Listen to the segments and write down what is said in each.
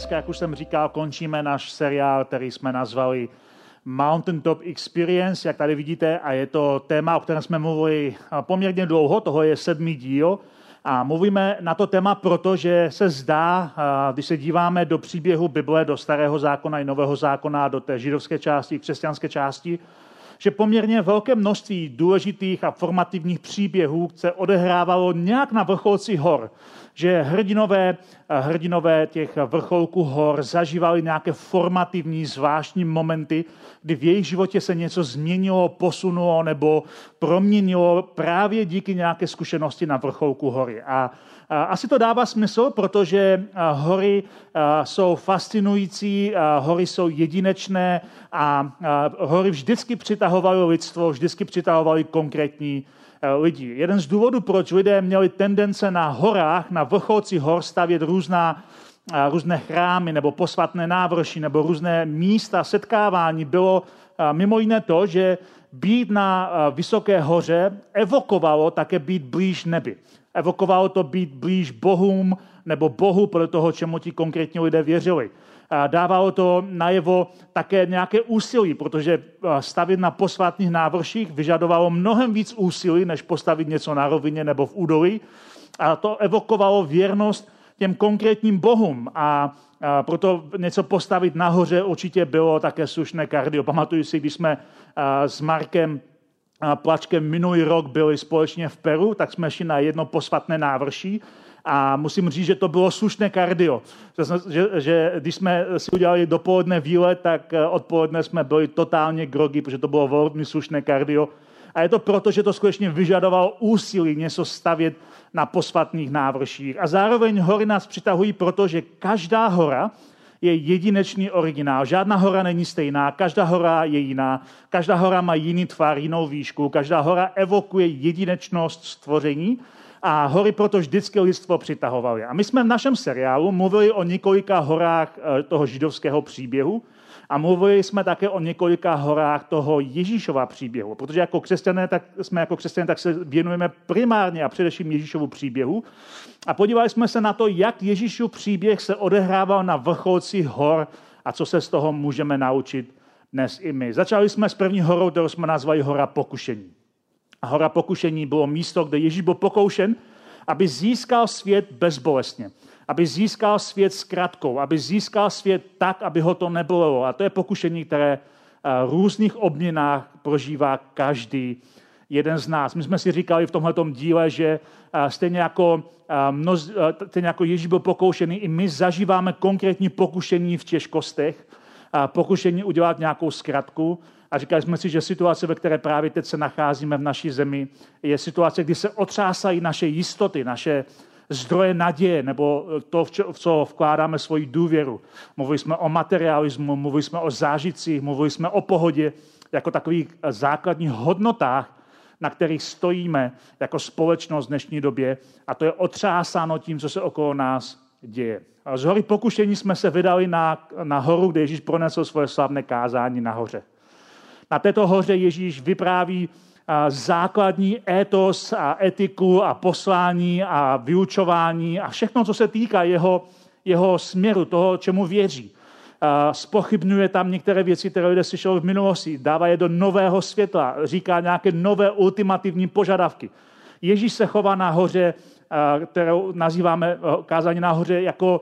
Dneska, jak už jsem říkal, končíme náš seriál, který jsme nazvali Mountaintop Experience, jak tady vidíte, a je to téma, o kterém jsme mluvili poměrně dlouho, toho je sedmý díl. A mluvíme na to téma proto, že se zdá, když se díváme do příběhu Bible, do starého zákona i nového zákona, do té židovské části, křesťanské části, že poměrně velké množství důležitých a formativních příběhů se odehrávalo nějak na vrcholci hor že hrdinové, hrdinové těch vrcholků hor zažívali nějaké formativní, zvláštní momenty, kdy v jejich životě se něco změnilo, posunulo nebo proměnilo právě díky nějaké zkušenosti na vrcholku hory. A asi to dává smysl, protože hory jsou fascinující, hory jsou jedinečné a hory vždycky přitahovaly lidstvo, vždycky přitahovaly konkrétní Eh, lidí. Jeden z důvodů, proč lidé měli tendence na horách, na vrcholci hor stavět různá, různé chrámy nebo posvatné návrši nebo různé místa setkávání, bylo mimo jiné to, že být na vysoké hoře evokovalo také být blíž nebi. Evokovalo to být blíž Bohům nebo Bohu, podle toho, čemu ti konkrétní lidé věřili dávalo to najevo také nějaké úsilí, protože stavit na posvátných návrších vyžadovalo mnohem víc úsilí, než postavit něco na rovině nebo v údolí. A to evokovalo věrnost těm konkrétním bohům. A, a proto něco postavit nahoře určitě bylo také slušné kardio. Pamatuju si, když jsme s Markem Plačkem minulý rok byli společně v Peru, tak jsme šli na jedno posvatné návrší a musím říct, že to bylo slušné kardio. Že, že když jsme si udělali dopoledne výlet, tak eh, odpoledne jsme byli totálně grogy, protože to bylo velmi slušné kardio. A je to proto, že to skutečně vyžadovalo úsilí něco stavět na posvatných návrších. A zároveň hory nás přitahují, protože každá hora je jedinečný originál. Žádná hora není stejná, každá hora je jiná, každá hora má jiný tvar, jinou výšku, každá hora evokuje jedinečnost stvoření a hory proto vždycky lidstvo přitahovaly. A my jsme v našem seriálu mluvili o několika horách eh, toho židovského příběhu a mluvili jsme také o několika horách toho Ježíšova příběhu, protože jako křesťané, tak jsme jako křesťané, tak se věnujeme primárně a především Ježíšovu příběhu. A podívali jsme se na to, jak Ježíšův příběh se odehrával na vrcholci hor a co se z toho můžeme naučit dnes i my. Začali jsme s první horou, kterou jsme nazvali hora pokušení. A hora pokušení bylo místo, kde Ježíš byl pokoušen, aby získal svět bezbolestně, aby získal svět s kratkou, aby získal svět tak, aby ho to nebolelo. A to je pokušení, které eh, v různých obměnách prožívá každý jeden z nás. My jsme si říkali v tomto díle, že eh, stejně jako, eh, mnoz, stejně jako Ježíš byl pokoušený, i my zažíváme konkrétní pokušení v těžkostech, pokušení udělat nějakou zkratku, a říkali jsme si, že situace, ve které právě teď se nacházíme v naší zemi, je situace, kdy se otřásají naše jistoty, naše zdroje naděje, nebo to, v co vkládáme svoji důvěru. Mluvili jsme o materialismu, mluvili jsme o zážitcích, mluvili jsme o pohodě, jako takových základních hodnotách, na kterých stojíme jako společnost v dnešní době. A to je otřásáno tím, co se okolo nás děje. Z hory pokušení jsme se vydali na, na horu, kde Ježíš pronesl svoje slavné kázání nahoře. Na této hoře Ježíš vypráví základní étos a etiku a poslání a vyučování a všechno, co se týká jeho, jeho směru, toho, čemu věří. Spochybnuje tam některé věci, které lidé slyšeli v minulosti, dává je do nového světla, říká nějaké nové ultimativní požadavky. Ježíš se chová na hoře, kterou nazýváme kázání na hoře, jako,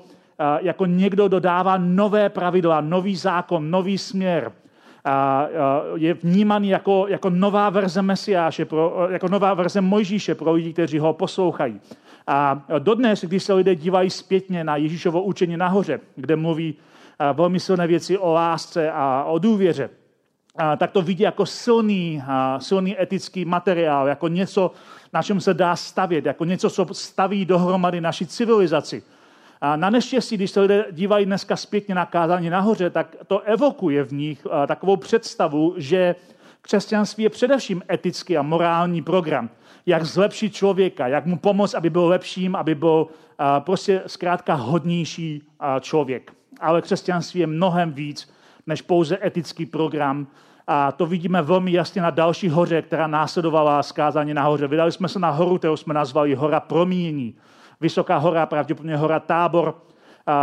jako někdo dodává nové pravidla, nový zákon, nový směr, je vnímaný jako, jako nová verze Mesiáše, pro, jako nová verze Mojžíše pro lidi, kteří ho poslouchají. A dodnes, když se lidé dívají zpětně na Ježíšovo učení nahoře, kde mluví velmi silné věci o lásce a o důvěře, tak to vidí jako silný, silný etický materiál, jako něco, na čem se dá stavět, jako něco, co staví dohromady naši civilizaci A na neštěstí, když se lidé dívají dneska zpětně na kázání nahoře, tak to evokuje v nich takovou představu, že křesťanství je především etický a morální program. Jak zlepšit člověka, jak mu pomoct, aby byl lepším, aby byl prostě zkrátka hodnější člověk. Ale křesťanství je mnohem víc než pouze etický program. A to vidíme velmi jasně na další hoře, která následovala skázání nahoře. Vydali jsme se na horu, kterou jsme nazvali Hora Promínění. Vysoká hora, pravděpodobně hora Tábor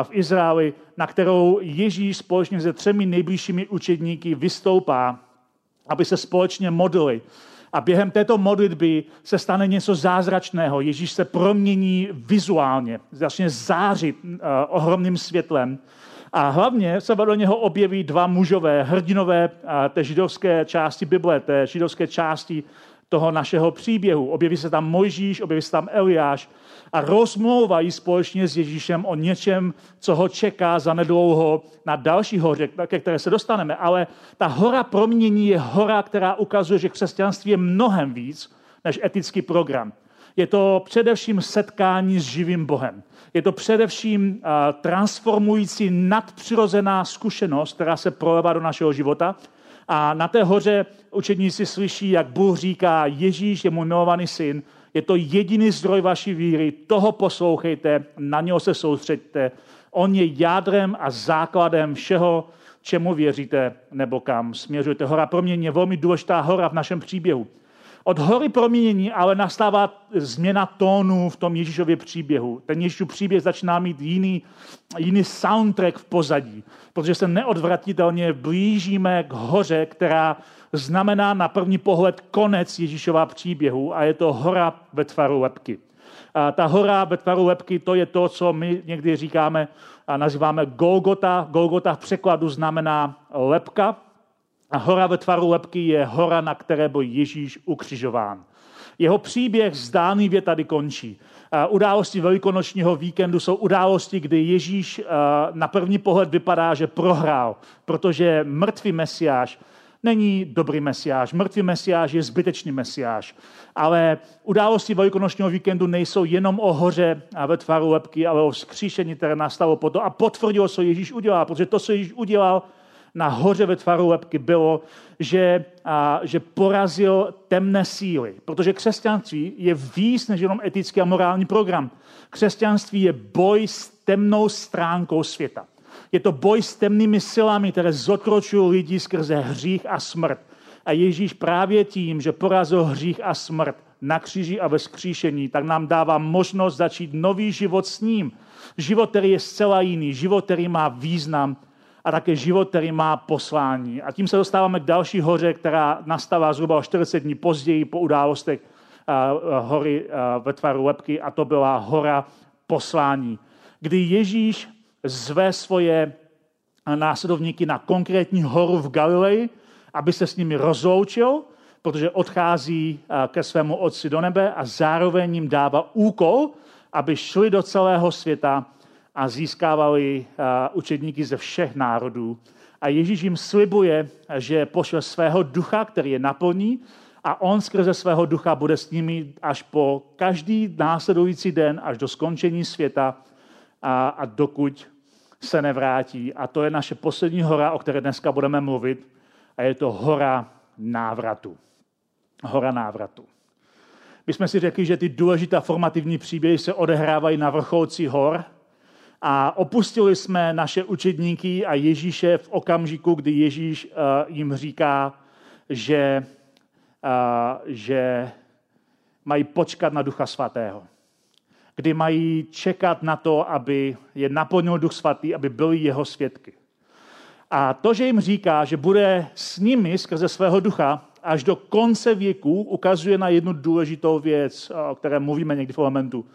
v Izraeli, na kterou Ježíš společně se třemi nejbližšími učedníky vystoupá, aby se společně modlili. A během této modlitby se stane něco zázračného. Ježíš se promění vizuálně, začne zářit uh, ohromným světlem. A hlavně se do něho objeví dva mužové, hrdinové uh, té židovské části Bible, té židovské části toho našeho příběhu. Objeví se tam Mojžíš, objeví se tam Eliáš a rozmlouvají společně s Ježíšem o něčem, co ho čeká za nedlouho na další hoře, ke které se dostaneme. Ale ta hora promění je hora, která ukazuje, že křesťanství je mnohem víc než etický program. Je to především setkání s živým Bohem. Je to především transformující nadpřirozená zkušenost, která se projevá do našeho života. A na té hoře učedníci slyší, jak Bůh říká, Ježíš je můj milovaný syn, je to jediný zdroj vaší víry, toho poslouchejte, na něho se soustřeďte. On je jádrem a základem všeho, čemu věříte nebo kam směřujete. Hora proměně je velmi důležitá hora v našem příběhu. Od hory proměnění ale nastává změna tónu v tom Ježíšově příběhu. Ten Ježíšův příběh začíná mít jiný, jiný soundtrack v pozadí, protože se neodvratitelně blížíme k hoře, která znamená na první pohled konec Ježíšova příběhu a je to hora ve tvaru lepky. A ta hora ve tvaru lepky, to je to, co my někdy říkáme a nazýváme Golgota. Golgota v překladu znamená lepka, a hora ve tvaru lepky je hora, na které byl Ježíš ukřižován. Jeho příběh zdánlivě tady končí. Události velikonočního víkendu jsou události, kdy Ježíš na první pohled vypadá, že prohrál, protože mrtvý mesiáš není dobrý mesiáš. Mrtvý mesiáš je zbytečný mesiáš. Ale události velikonočního víkendu nejsou jenom o hoře a ve tvaru lepky, ale o skříšení, které nastalo po to a potvrdilo, co Ježíš udělal. Protože to, co Ježíš udělal, na hoře ve tvaru lepky bylo, že, a, že porazil temné síly. Protože křesťanství je víc než jenom etický a morální program. Křesťanství je boj s temnou stránkou světa. Je to boj s temnými silami, které zotročují lidi skrze hřích a smrt. A Ježíš právě tím, že porazil hřích a smrt na kříži a ve skříšení, tak nám dává možnost začít nový život s ním. Život, který je zcela jiný, život, který má význam a také život, který má poslání. A tím se dostáváme k další hoře, která nastává zhruba o 40 dní později po událostech hory ve tvaru lepky a to byla hora poslání, kdy Ježíš zve svoje následovníky na konkrétní horu v Galileji, aby se s nimi rozloučil, protože odchází ke svému otci do nebe a zároveň jim dává úkol, aby šli do celého světa a získávali učedníky ze všech národů. A Ježíš jim slibuje, že pošle svého ducha, který je naplní, a on skrze svého ducha bude s nimi až po každý následující den, až do skončení světa a, a dokud se nevrátí. A to je naše poslední hora, o které dneska budeme mluvit. A je to hora návratu. Hora návratu. My jsme si řekli, že ty důležité formativní příběhy se odehrávají na vrcholci hor, a opustili jsme naše učedníky a Ježíše v okamžiku, kdy Ježíš uh, jim říká, že, uh, že mají počkat na Ducha Svatého. Kdy mají čekat na to, aby je naplnil Duch Svatý, aby byli jeho svědky. A to, že jim říká, že bude s nimi skrze svého ducha až do konce věku, ukazuje na jednu důležitou věc, o které mluvíme někdy v elementu.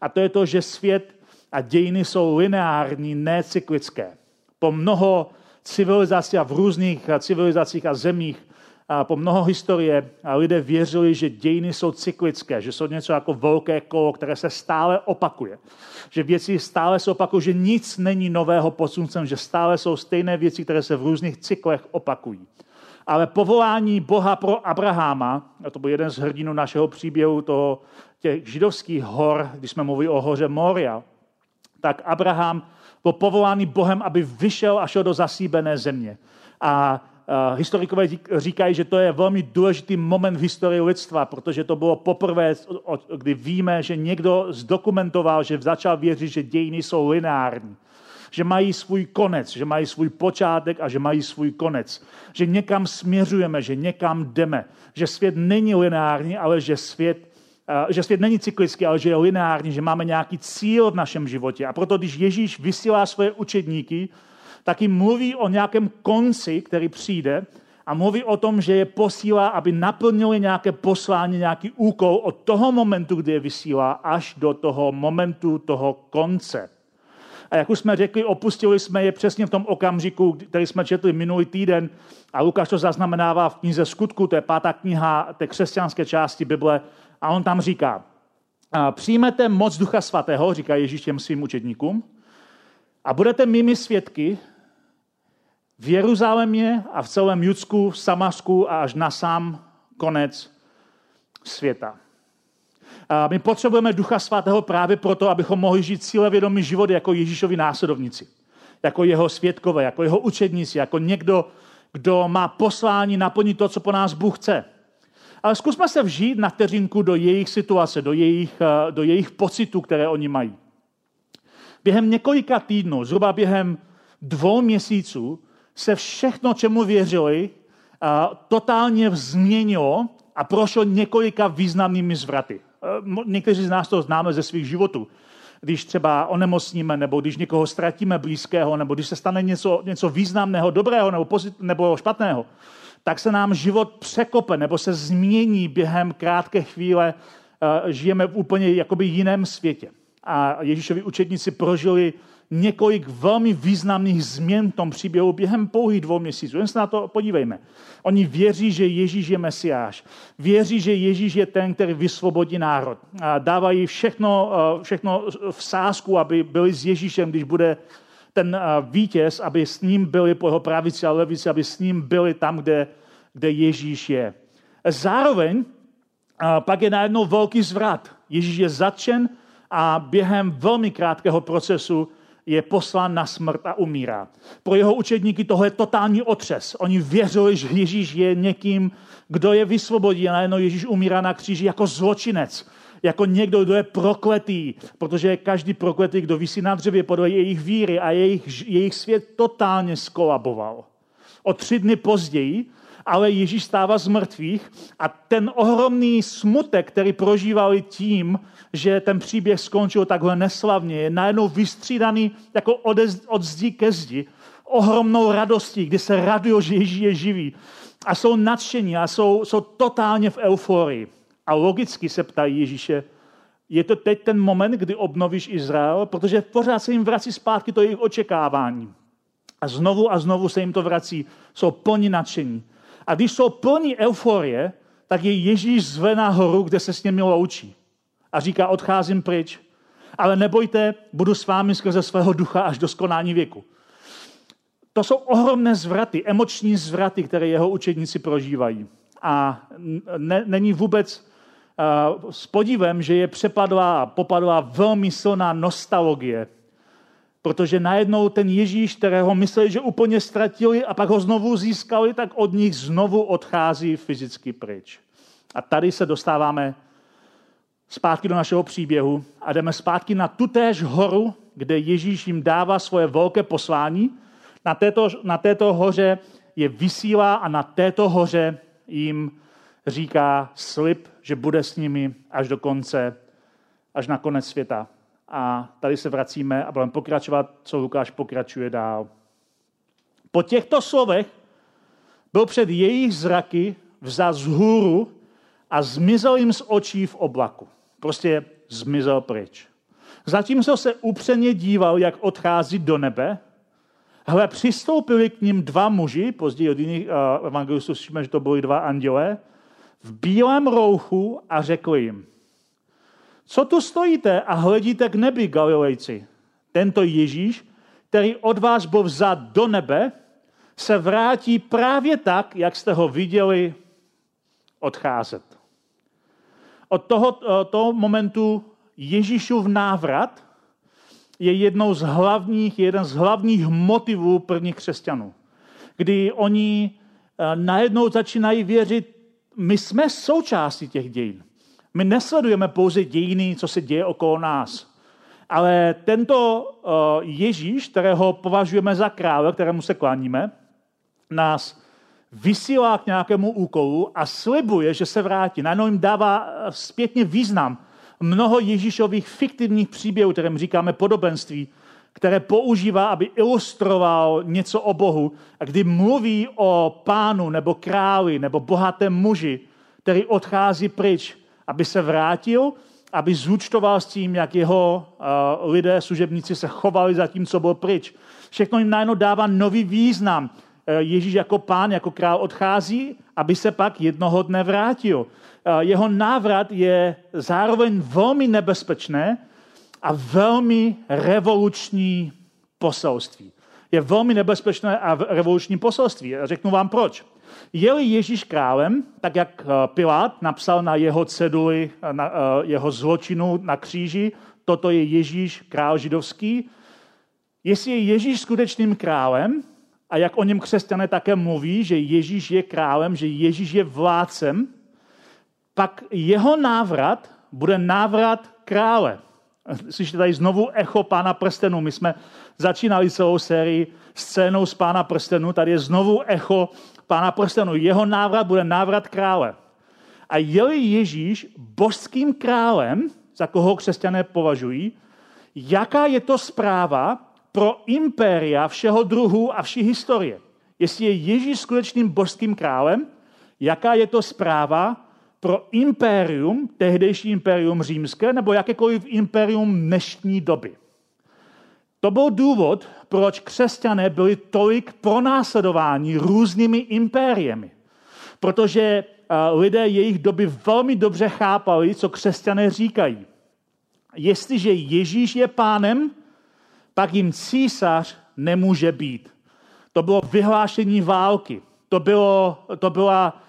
A to je to, že svět a dějiny jsou lineární, necyklické. Po mnoho civilizací a v různých civilizacích a zemích a po mnoho historie a lidé věřili, že dějiny jsou cyklické, že jsou něco jako velké kolo, které se stále opakuje. Že věci stále se opakují, že nic není nového pod sluncem, že stále jsou stejné věci, které se v různých cyklech opakují. Ale povolání Boha pro Abraháma, a to byl jeden z hrdinů našeho příběhu toho, těch židovských hor, když jsme mluvili o hoře Moria, tak Abraham byl povolán Bohem, aby vyšel a šel do zasíbené země. A historikové říkají, že to je velmi důležitý moment v historii lidstva, protože to bylo poprvé, kdy víme, že někdo zdokumentoval, že začal věřit, že dějiny jsou lineární. Že mají svůj konec, že mají svůj počátek a že mají svůj konec. Že někam směřujeme, že někam jdeme. Že svět není lineární, ale že svět že svět není cyklický, ale že je lineární, že máme nějaký cíl v našem životě. A proto, když Ježíš vysílá svoje učedníky, taky mluví o nějakém konci, který přijde a mluví o tom, že je posílá, aby naplnili nějaké poslání, nějaký úkol od toho momentu, kdy je vysílá, až do toho momentu toho konce. A jak už jsme řekli, opustili jsme je přesně v tom okamžiku, který jsme četli minulý týden. A Lukáš to zaznamenává v knize Skutku, to je pátá kniha té křesťanské části Bible. A on tam říká, přijmete moc Ducha Svatého, říká Ježíš těm svým učedníkům, a budete mými svědky v Jeruzalémě a v celém Judsku, v Samasku a až na sám konec světa. A my potřebujeme Ducha Svatého právě proto, abychom mohli žít cílevědomý život jako Ježíšovi následovníci, jako jeho světkové, jako jeho učedníci, jako někdo, kdo má poslání naplnit to, co po nás Bůh chce. Ale zkusme se vžít na vteřinku do jejich situace, do jejich, eh, do jejich pocitů, které oni mají. Během několika týdnů, zhruba během dvou měsíců, se všechno, čemu věřili, totálně změnilo a prošlo několika významnými zvraty. Někteří z nás to známe ze svých životů. Když třeba onemocníme, nebo když někoho ztratíme blízkého, nebo když se stane něco, něco významného, dobrého nebo, pozit, nebo špatného, tak se nám život překope nebo se změní během krátké chvíle. Žijeme v úplně jakoby jiném světě. A Ježíšovi učedníci prožili několik velmi významných změn v tom příběhu během pouhých dvou měsíců. Jen se na to podívejme. Oni věří, že Ježíš je Mesiáš. Věří, že Ježíš je ten, který vysvobodí národ. A dávají všechno, eh, všechno v sázku, aby byli s Ježíšem, když bude ten eh, vítěz, aby s ním byli po jeho pravici a levici, aby s ním byli tam, kde, kde Ježíš je. Zároveň eh, pak je najednou velký zvrat. Ježíš je zatčen a během velmi krátkého procesu je poslán na smrt a umírá. Pro jeho učedníky toho je totální otřes. Oni věřili, že Ježíš je někým, kdo je vysvobodí a najednou Ježíš umírá na kříži jako zločinec, jako někdo, kdo je prokletý, protože každý prokletý, kdo vysí na dřevě podle jejich víry a jejich, jejich svět totálně skolaboval. O tři dny později ale Ježíš stává z mrtvých a ten ohromný smutek, který prožívali tím, že ten příběh skončil takhle neslavně, je najednou vystřídaný jako od zdi ke zdi, ohromnou radostí, kdy se radují, že Ježíš je živý. A jsou nadšení a jsou, jsou totálně v euforii. A logicky se ptají Ježíše, je to teď ten moment, kdy obnovíš Izrael, protože pořád se jim vrací zpátky to jejich očekávání. A znovu a znovu se jim to vrací. Jsou plní nadšení. A když jsou plní euforie, tak je Ježíš zve nahoru, kde se s nimi loučí. A říká, odcházím pryč, ale nebojte, budu s vámi skrze svého ducha až do skonání věku. To jsou ohromné zvraty, emoční zvraty, které jeho učedníci prožívají. A ne, není vůbec s podívem, že je přepadla a popadla velmi silná nostalgie Protože najednou ten Ježíš, kterého mysleli, že úplně ztratili a pak ho znovu získali, tak od nich znovu odchází fyzicky pryč. A tady se dostáváme zpátky do našeho příběhu a jdeme zpátky na tutéž horu, kde Ježíš jim dává svoje velké poslání. Na této, na této hoře je vysílá a na této hoře jim říká slib, že bude s nimi až do konce, až na konec světa. A tady se vracíme a budeme pokračovat, co Lukáš pokračuje dál. Po těchto slovech byl před jejich zraky vzat z hůru a zmizel jim z očí v oblaku. Prostě zmizel pryč. Zatímco se upřeně díval, jak odchází do nebe, hle, přistoupili k ním dva muži, později od jiných uh, evangelistů slyšíme, že to byli dva anděle, v bílém rouchu a řekli jim, co tu stojíte a hledíte k nebi, Galilejci? Tento Ježíš, který od vás byl vzat do nebe, se vrátí právě tak, jak jste ho viděli odcházet. Od toho, toho momentu Ježíšův návrat je jednou z hlavních, jeden z hlavních motivů prvních křesťanů. Kdy oni eh, najednou začínají věřit, my jsme součástí těch dějin. My nesledujeme pouze dějiny, co se děje okolo nás. Ale tento eh, Ježíš, kterého považujeme za krále, kterému se kláníme, nás vysílá k nějakému úkolu a slibuje, že se vrátí. Najednou jim dává eh, zpětně význam mnoho Ježíšových fiktivních příběhů, kterým říkáme podobenství, které používá, aby ilustroval něco o Bohu. A kdy mluví o pánu nebo králi nebo bohatém muži, který odchází pryč, aby se vrátil, aby zúčtoval s tím, jak jeho uh, lidé, služebníci se chovali za tím, co byl pryč. Všechno jim najednou dává nový význam. Eh, Ježíš jako pán, jako král odchází, aby se pak jednoho dne vrátil. Eh, jeho návrat je zároveň velmi nebezpečné a velmi revoluční poselství. Je velmi nebezpečné a revoluční poselství. Řeknu vám proč. Je-li Ježíš králem, tak jak eh, Pilát napsal na jeho ceduli, na jeho zločinu na kříži, toto je Ježíš, král židovský, jestli je Ježíš skutečným králem, a jak o něm křesťané také mluví, že Ježíš je králem, že Ježíš je vládcem, pak jeho návrat bude návrat krále. Slyšíte tady znovu echo Pána prstenu. My jsme začínali celou sérii scénou z Pána prstenu. Tady je znovu echo Pána prstenu. Jeho návrat bude návrat krále. A je-li Ježíš božským králem, za koho křesťané považují, jaká je to zpráva pro impéria všeho druhu a vší historie. Jestli je Ježíš skutečným božským králem, jaká je to zpráva pro impérium, tehdejší impérium římské, nebo jakékoliv impérium dnešní doby. To byl důvod, proč křesťané byli tolik pronásledováni různými impériemi. Protože eh, lidé jejich doby velmi dobře chápali, co křesťané říkají. Jestliže Ježíš je pánem, pak jim císař nemůže být. To bylo vyhlášení války. To bylo, to byla,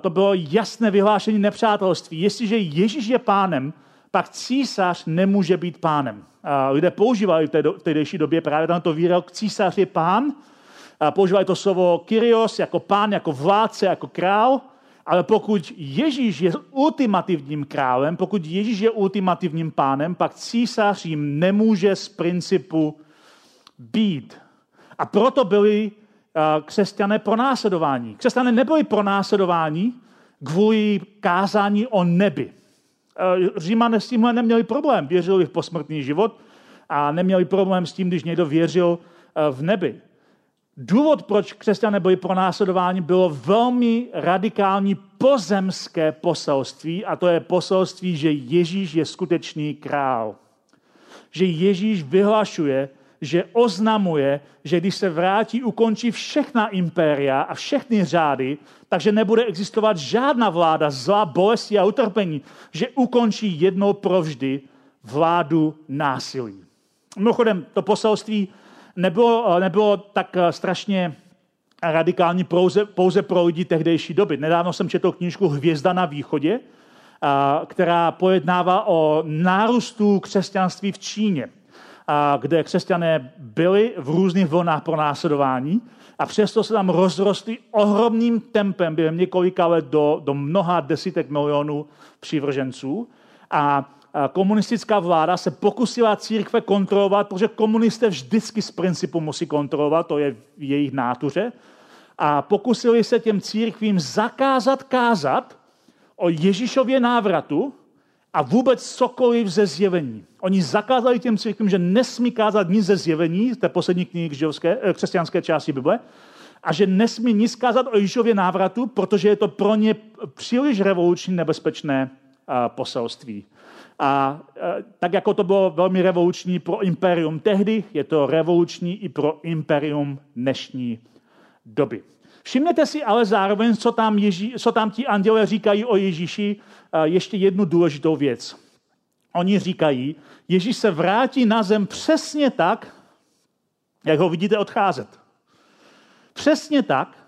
to bylo jasné vyhlášení nepřátelství. Jestliže Ježíš je pánem, pak císař nemůže být pánem. Lidé používali v té v tehdejší době právě tento výrok císař je pán. Používali to slovo Kyrios jako pán, jako vládce, jako král. Ale pokud Ježíš je ultimativním králem, pokud Ježíš je ultimativním pánem, pak císař jim nemůže z principu být. A proto byli křesťané pronásledování. Křesťané nebyli pronásledování kvůli kázání o nebi. Uh, Římané s tímhle neměli problém. Věřili v posmrtný život a neměli problém s tím, když někdo věřil uh, v nebi. Důvod, proč křesťané byli pronásledováni, bylo velmi radikální pozemské poselství a to je poselství, že Ježíš je skutečný král. Že Ježíš vyhlašuje, že oznamuje, že když se vrátí, ukončí všechna impéria a všechny řády, takže nebude existovat žádná vláda zla, bolesti a utrpení, že ukončí jednou provždy vládu násilí. Mimochodem, to poselství nebylo, nebylo tak eh, strašně radikální pouze, pouze pro lidi tehdejší doby. Nedávno jsem četl knížku Hvězda na východě, eh, která pojednává o nárůstu křesťanství v Číně, kde křesťané byli v různých vlnách pro následování a přesto se tam rozrostly ohromným tempem během několika let do, do mnoha desítek milionů přívrženců. A komunistická vláda se pokusila církve kontrolovat, protože komunisté vždycky z principu musí kontrolovat, to je v jejich nátuře, a pokusili se těm církvím zakázat kázat o Ježíšově návratu a vůbec cokoliv ze zjevení. Oni zakázali těm církvím, že nesmí kázat nic ze zjevení, té poslední knihy eh, křesťanské části Bible, a že nesmí nic kázat o Ježíšově návratu, protože je to pro ně příliš revoluční nebezpečné eh, poselství. A e, tak jako to bylo velmi revoluční pro imperium tehdy, je to revoluční i pro imperium dnešní doby. Všimněte si ale zároveň, co tam, Ježí, co tam ti anděle říkají o Ježíši, e, ještě jednu důležitou věc. Oni říkají, Ježíš se vrátí na zem přesně tak, jak ho vidíte odcházet. Přesně tak,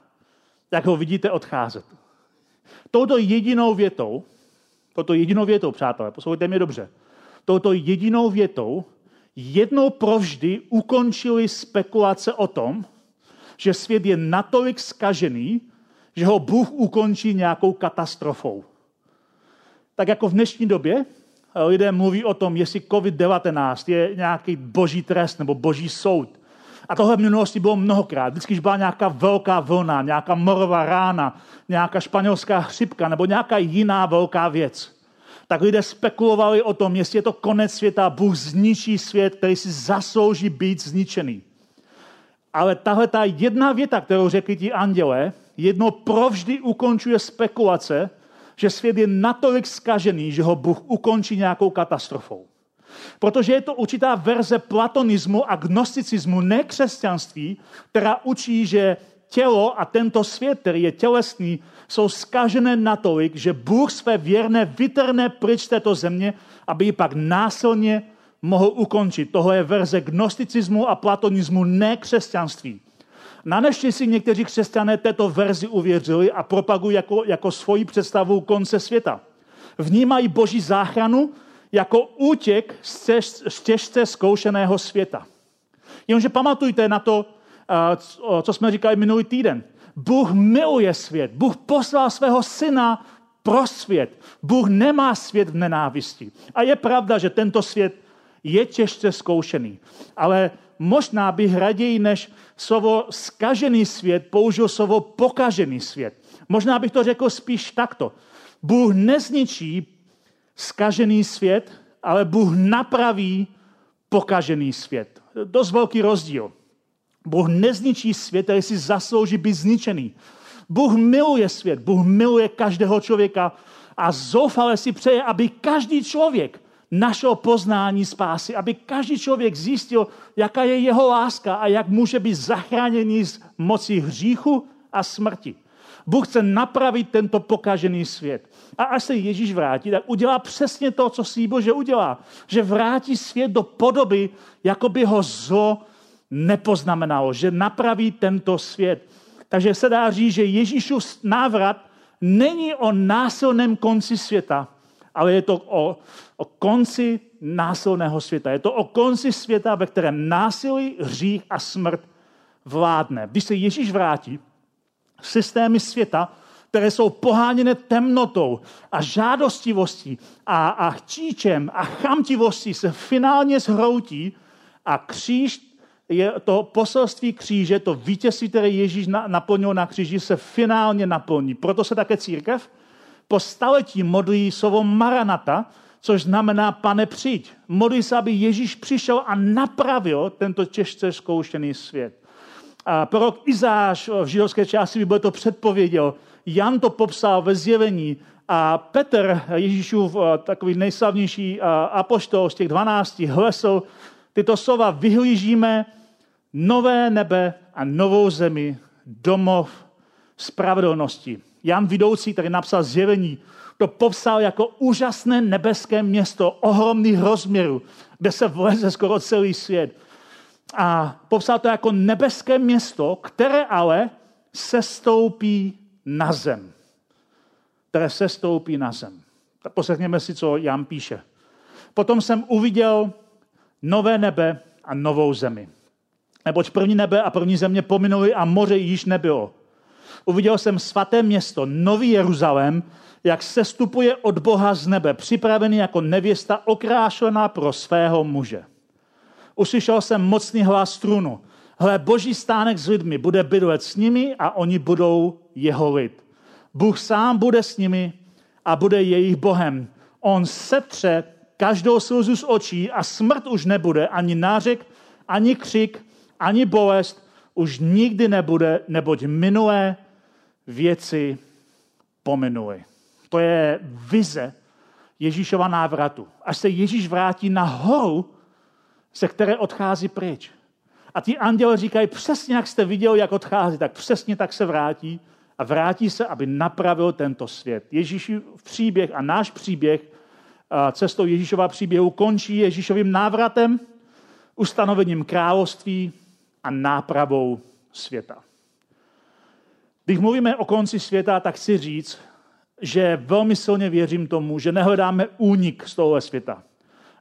jak ho vidíte odcházet. Touto jedinou větou Touto jedinou větou, přátelé, poslouchejte mě dobře. Touto jedinou větou jednou provždy ukončili spekulace o tom, že svět je natolik skažený, že ho Bůh ukončí nějakou katastrofou. Tak jako v dnešní době lidé mluví o tom, jestli COVID-19 je nějaký boží trest nebo boží soud. A tohle v minulosti bylo mnohokrát. Vždycky, když byla nějaká velká vlna, nějaká morová rána, nějaká španělská chřipka nebo nějaká jiná velká věc, tak lidé spekulovali o tom, jestli je to konec světa, Bůh zničí svět, který si zaslouží být zničený. Ale tahle ta jedna věta, kterou řekli ti anděle, jedno provždy ukončuje spekulace, že svět je natolik skažený, že ho Bůh ukončí nějakou katastrofou. Protože je to určitá verze platonismu a gnosticismu, ne křesťanství, která učí, že tělo a tento svět, který je tělesný, jsou skažené natolik, že Bůh své věrné vytrne pryč této země, aby ji pak násilně mohl ukončit. Tohle je verze gnosticismu a platonismu, ne křesťanství. Na neštěstí někteří křesťané této verzi uvěřili a propagují jako, jako svoji představu konce světa. Vnímají boží záchranu jako útěk z těžce zkoušeného světa. Jenomže pamatujte na to, co jsme říkali minulý týden. Bůh miluje svět. Bůh poslal svého syna pro svět. Bůh nemá svět v nenávisti. A je pravda, že tento svět je těžce zkoušený. Ale možná bych raději než slovo skažený svět použil slovo pokažený svět. Možná bych to řekl spíš takto. Bůh nezničí skažený svět, ale Bůh napraví pokažený svět. Dost velký rozdíl. Bůh nezničí svět, který si zaslouží být zničený. Bůh miluje svět, Bůh miluje každého člověka a zoufale si přeje, aby každý člověk našel poznání spásy, aby každý člověk zjistil, jaká je jeho láska a jak může být zachráněný z moci hříchu a smrti. Bůh chce napravit tento pokažený svět. A až se Ježíš vrátí, tak udělá přesně to, co slíbil, že udělá. Že vrátí svět do podoby, jako by ho zlo nepoznamenalo. Že napraví tento svět. Takže se dá říct, že Ježíšův návrat není o násilném konci světa, ale je to o, o konci násilného světa. Je to o konci světa, ve kterém násilí, hřích a smrt vládne. Když se Ježíš vrátí, systémy světa, které jsou poháněné temnotou a žádostivostí a, a chtíčem a chamtivostí se finálně zhroutí a kříž je to poselství kříže, to vítězství, které Ježíš naplnil na kříži, se finálně naplní. Proto se také církev staletí modlí slovo Maranata, což znamená pane přijď. Modlí se, aby Ježíš přišel a napravil tento těžce zkoušený svět. A prorok Izáš v židovské části Bible to předpověděl. Jan to popsal ve zjevení a Petr, Ježíšův eh, takový nejslavnější eh, apoštol z těch dvanácti, hlesl tyto slova, vyhlížíme nové nebe a novou zemi, domov spravedlnosti. Jan Vidoucí, který napsal zjevení, to popsal jako úžasné nebeské město ohromných rozměrů, kde se vleze skoro celý svět. A popsal to jako nebeské město, které ale se stoupí na zem. Které se stoupí na zem. Tak poslechněme si, co Jan píše. Potom jsem uviděl nové nebe a novou zemi. Neboť první nebe a první země pominuli a moře již nebylo. Uviděl jsem svaté město, nový Jeruzalém, jak se stupuje od Boha z nebe, připravený jako nevěsta okrášlená pro svého muže. Uslyšel jsem mocný hlas trůnu. Hle, boží stánek s lidmi bude bydlet s nimi a oni budou jeho lid. Bůh sám bude s nimi a bude jejich Bohem. On setře každou slzu z očí a smrt už nebude, ani nářek, ani křik, ani bolest už nikdy nebude, neboť minulé věci pominuly. To je vize Ježíšova návratu. Až se Ježíš vrátí na horu, se které odchází pryč. A ti anděle říkají, přesně jak jste viděl, jak odchází, tak přesně tak se vrátí a vrátí se, aby napravil tento svět. Ježíšův příběh a náš příběh cestou Ježíšova příběhu končí Ježíšovým návratem, ustanovením království a nápravou světa. Když mluvíme o konci světa, tak chci říct, že velmi silně věřím tomu, že nehledáme únik z tohohle světa.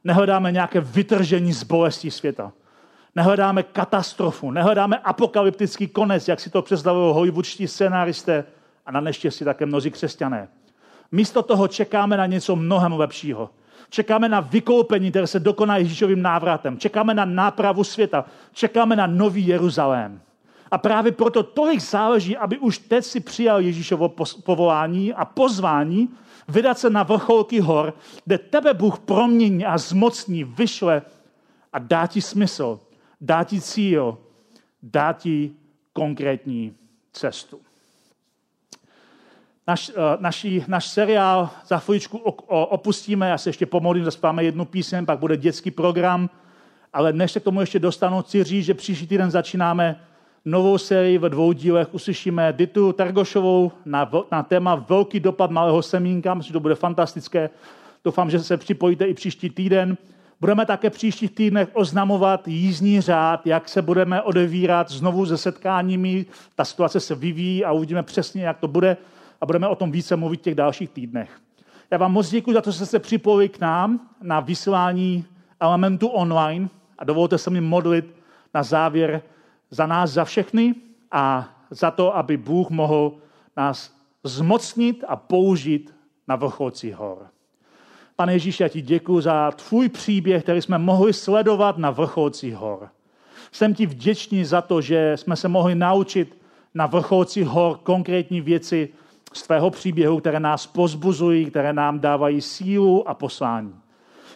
Nehledáme nějaké vytržení z bolesti světa. Nehledáme katastrofu, nehledáme apokalyptický konec, jak si to představují hollywoodští scénáristé a na neštěstí také mnozí křesťané. Místo toho čekáme na něco mnohem lepšího. Čekáme na vykoupení, které se dokoná Ježíšovým návratem. Čekáme na nápravu světa. Čekáme na nový Jeruzalém. A právě proto tolik záleží, aby už teď si přijal Ježíšovo povolání a pozvání vydat se na vrcholky hor, kde tebe Bůh promění a zmocní, vyšle a dá ti smysl, dá ti cíl, dá ti konkrétní cestu. Naš, uh, naši, naš seriál za chvíličku opustíme, já se ještě pomodlím, zaspáme jednu píseň, pak bude dětský program, ale než se k tomu ještě dostanu, chci říct, že příští týden začínáme novou sérii ve dvou dílech. Uslyšíme Ditu Targošovou na, na téma Velký dopad malého semínka. Myslím, že to bude fantastické. Doufám, že se připojíte i příští týden. Budeme také příštích týdnech oznamovat jízdní řád, jak se budeme odevírat znovu se setkáními. Ta situace se vyvíjí a uvidíme přesně, jak to bude a budeme o tom více mluvit v těch dalších týdnech. Já vám moc děkuji za to, že jste se připojili k nám na vysílání elementu online a dovolte se mi modlit na závěr za nás, za všechny a za to, aby Bůh mohl nás zmocnit a použít na vrcholci hor. Pane Ježíši, já ti děkuji za tvůj příběh, který jsme mohli sledovat na vrcholci hor. Jsem ti vděčný za to, že jsme se mohli naučit na vrcholci hor konkrétní věci z tvého příběhu, které nás pozbuzují, které nám dávají sílu a poslání.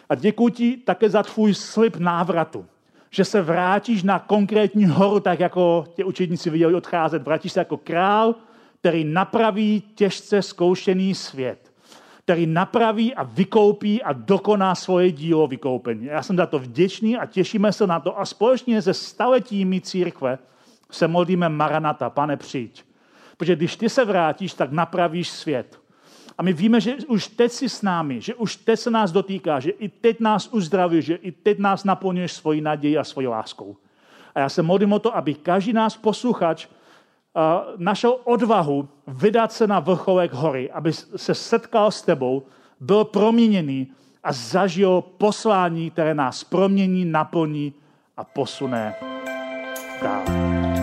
A děkuji ti také za tvůj slib návratu že se vrátíš na konkrétní horu, tak jako tě učedníci viděli odcházet. Vrátíš se jako král, který napraví těžce zkoušený svět. Který napraví a vykoupí a dokoná svoje dílo vykoupení. Já jsem za to vděčný a těšíme se na to. A společně se staletími církve se modlíme Maranata, pane přijď. Protože když ty se vrátíš, tak napravíš svět. A my víme, že už teď jsi s námi, že už teď se nás dotýká, že i teď nás uzdraví, že i teď nás naplňuješ svoji naději a svojí láskou. A já se modlím o to, aby každý nás posluchač našel odvahu vydat se na vrcholek hory, aby se setkal s tebou, byl proměněný a zažil poslání, které nás promění, naplní a posune dál.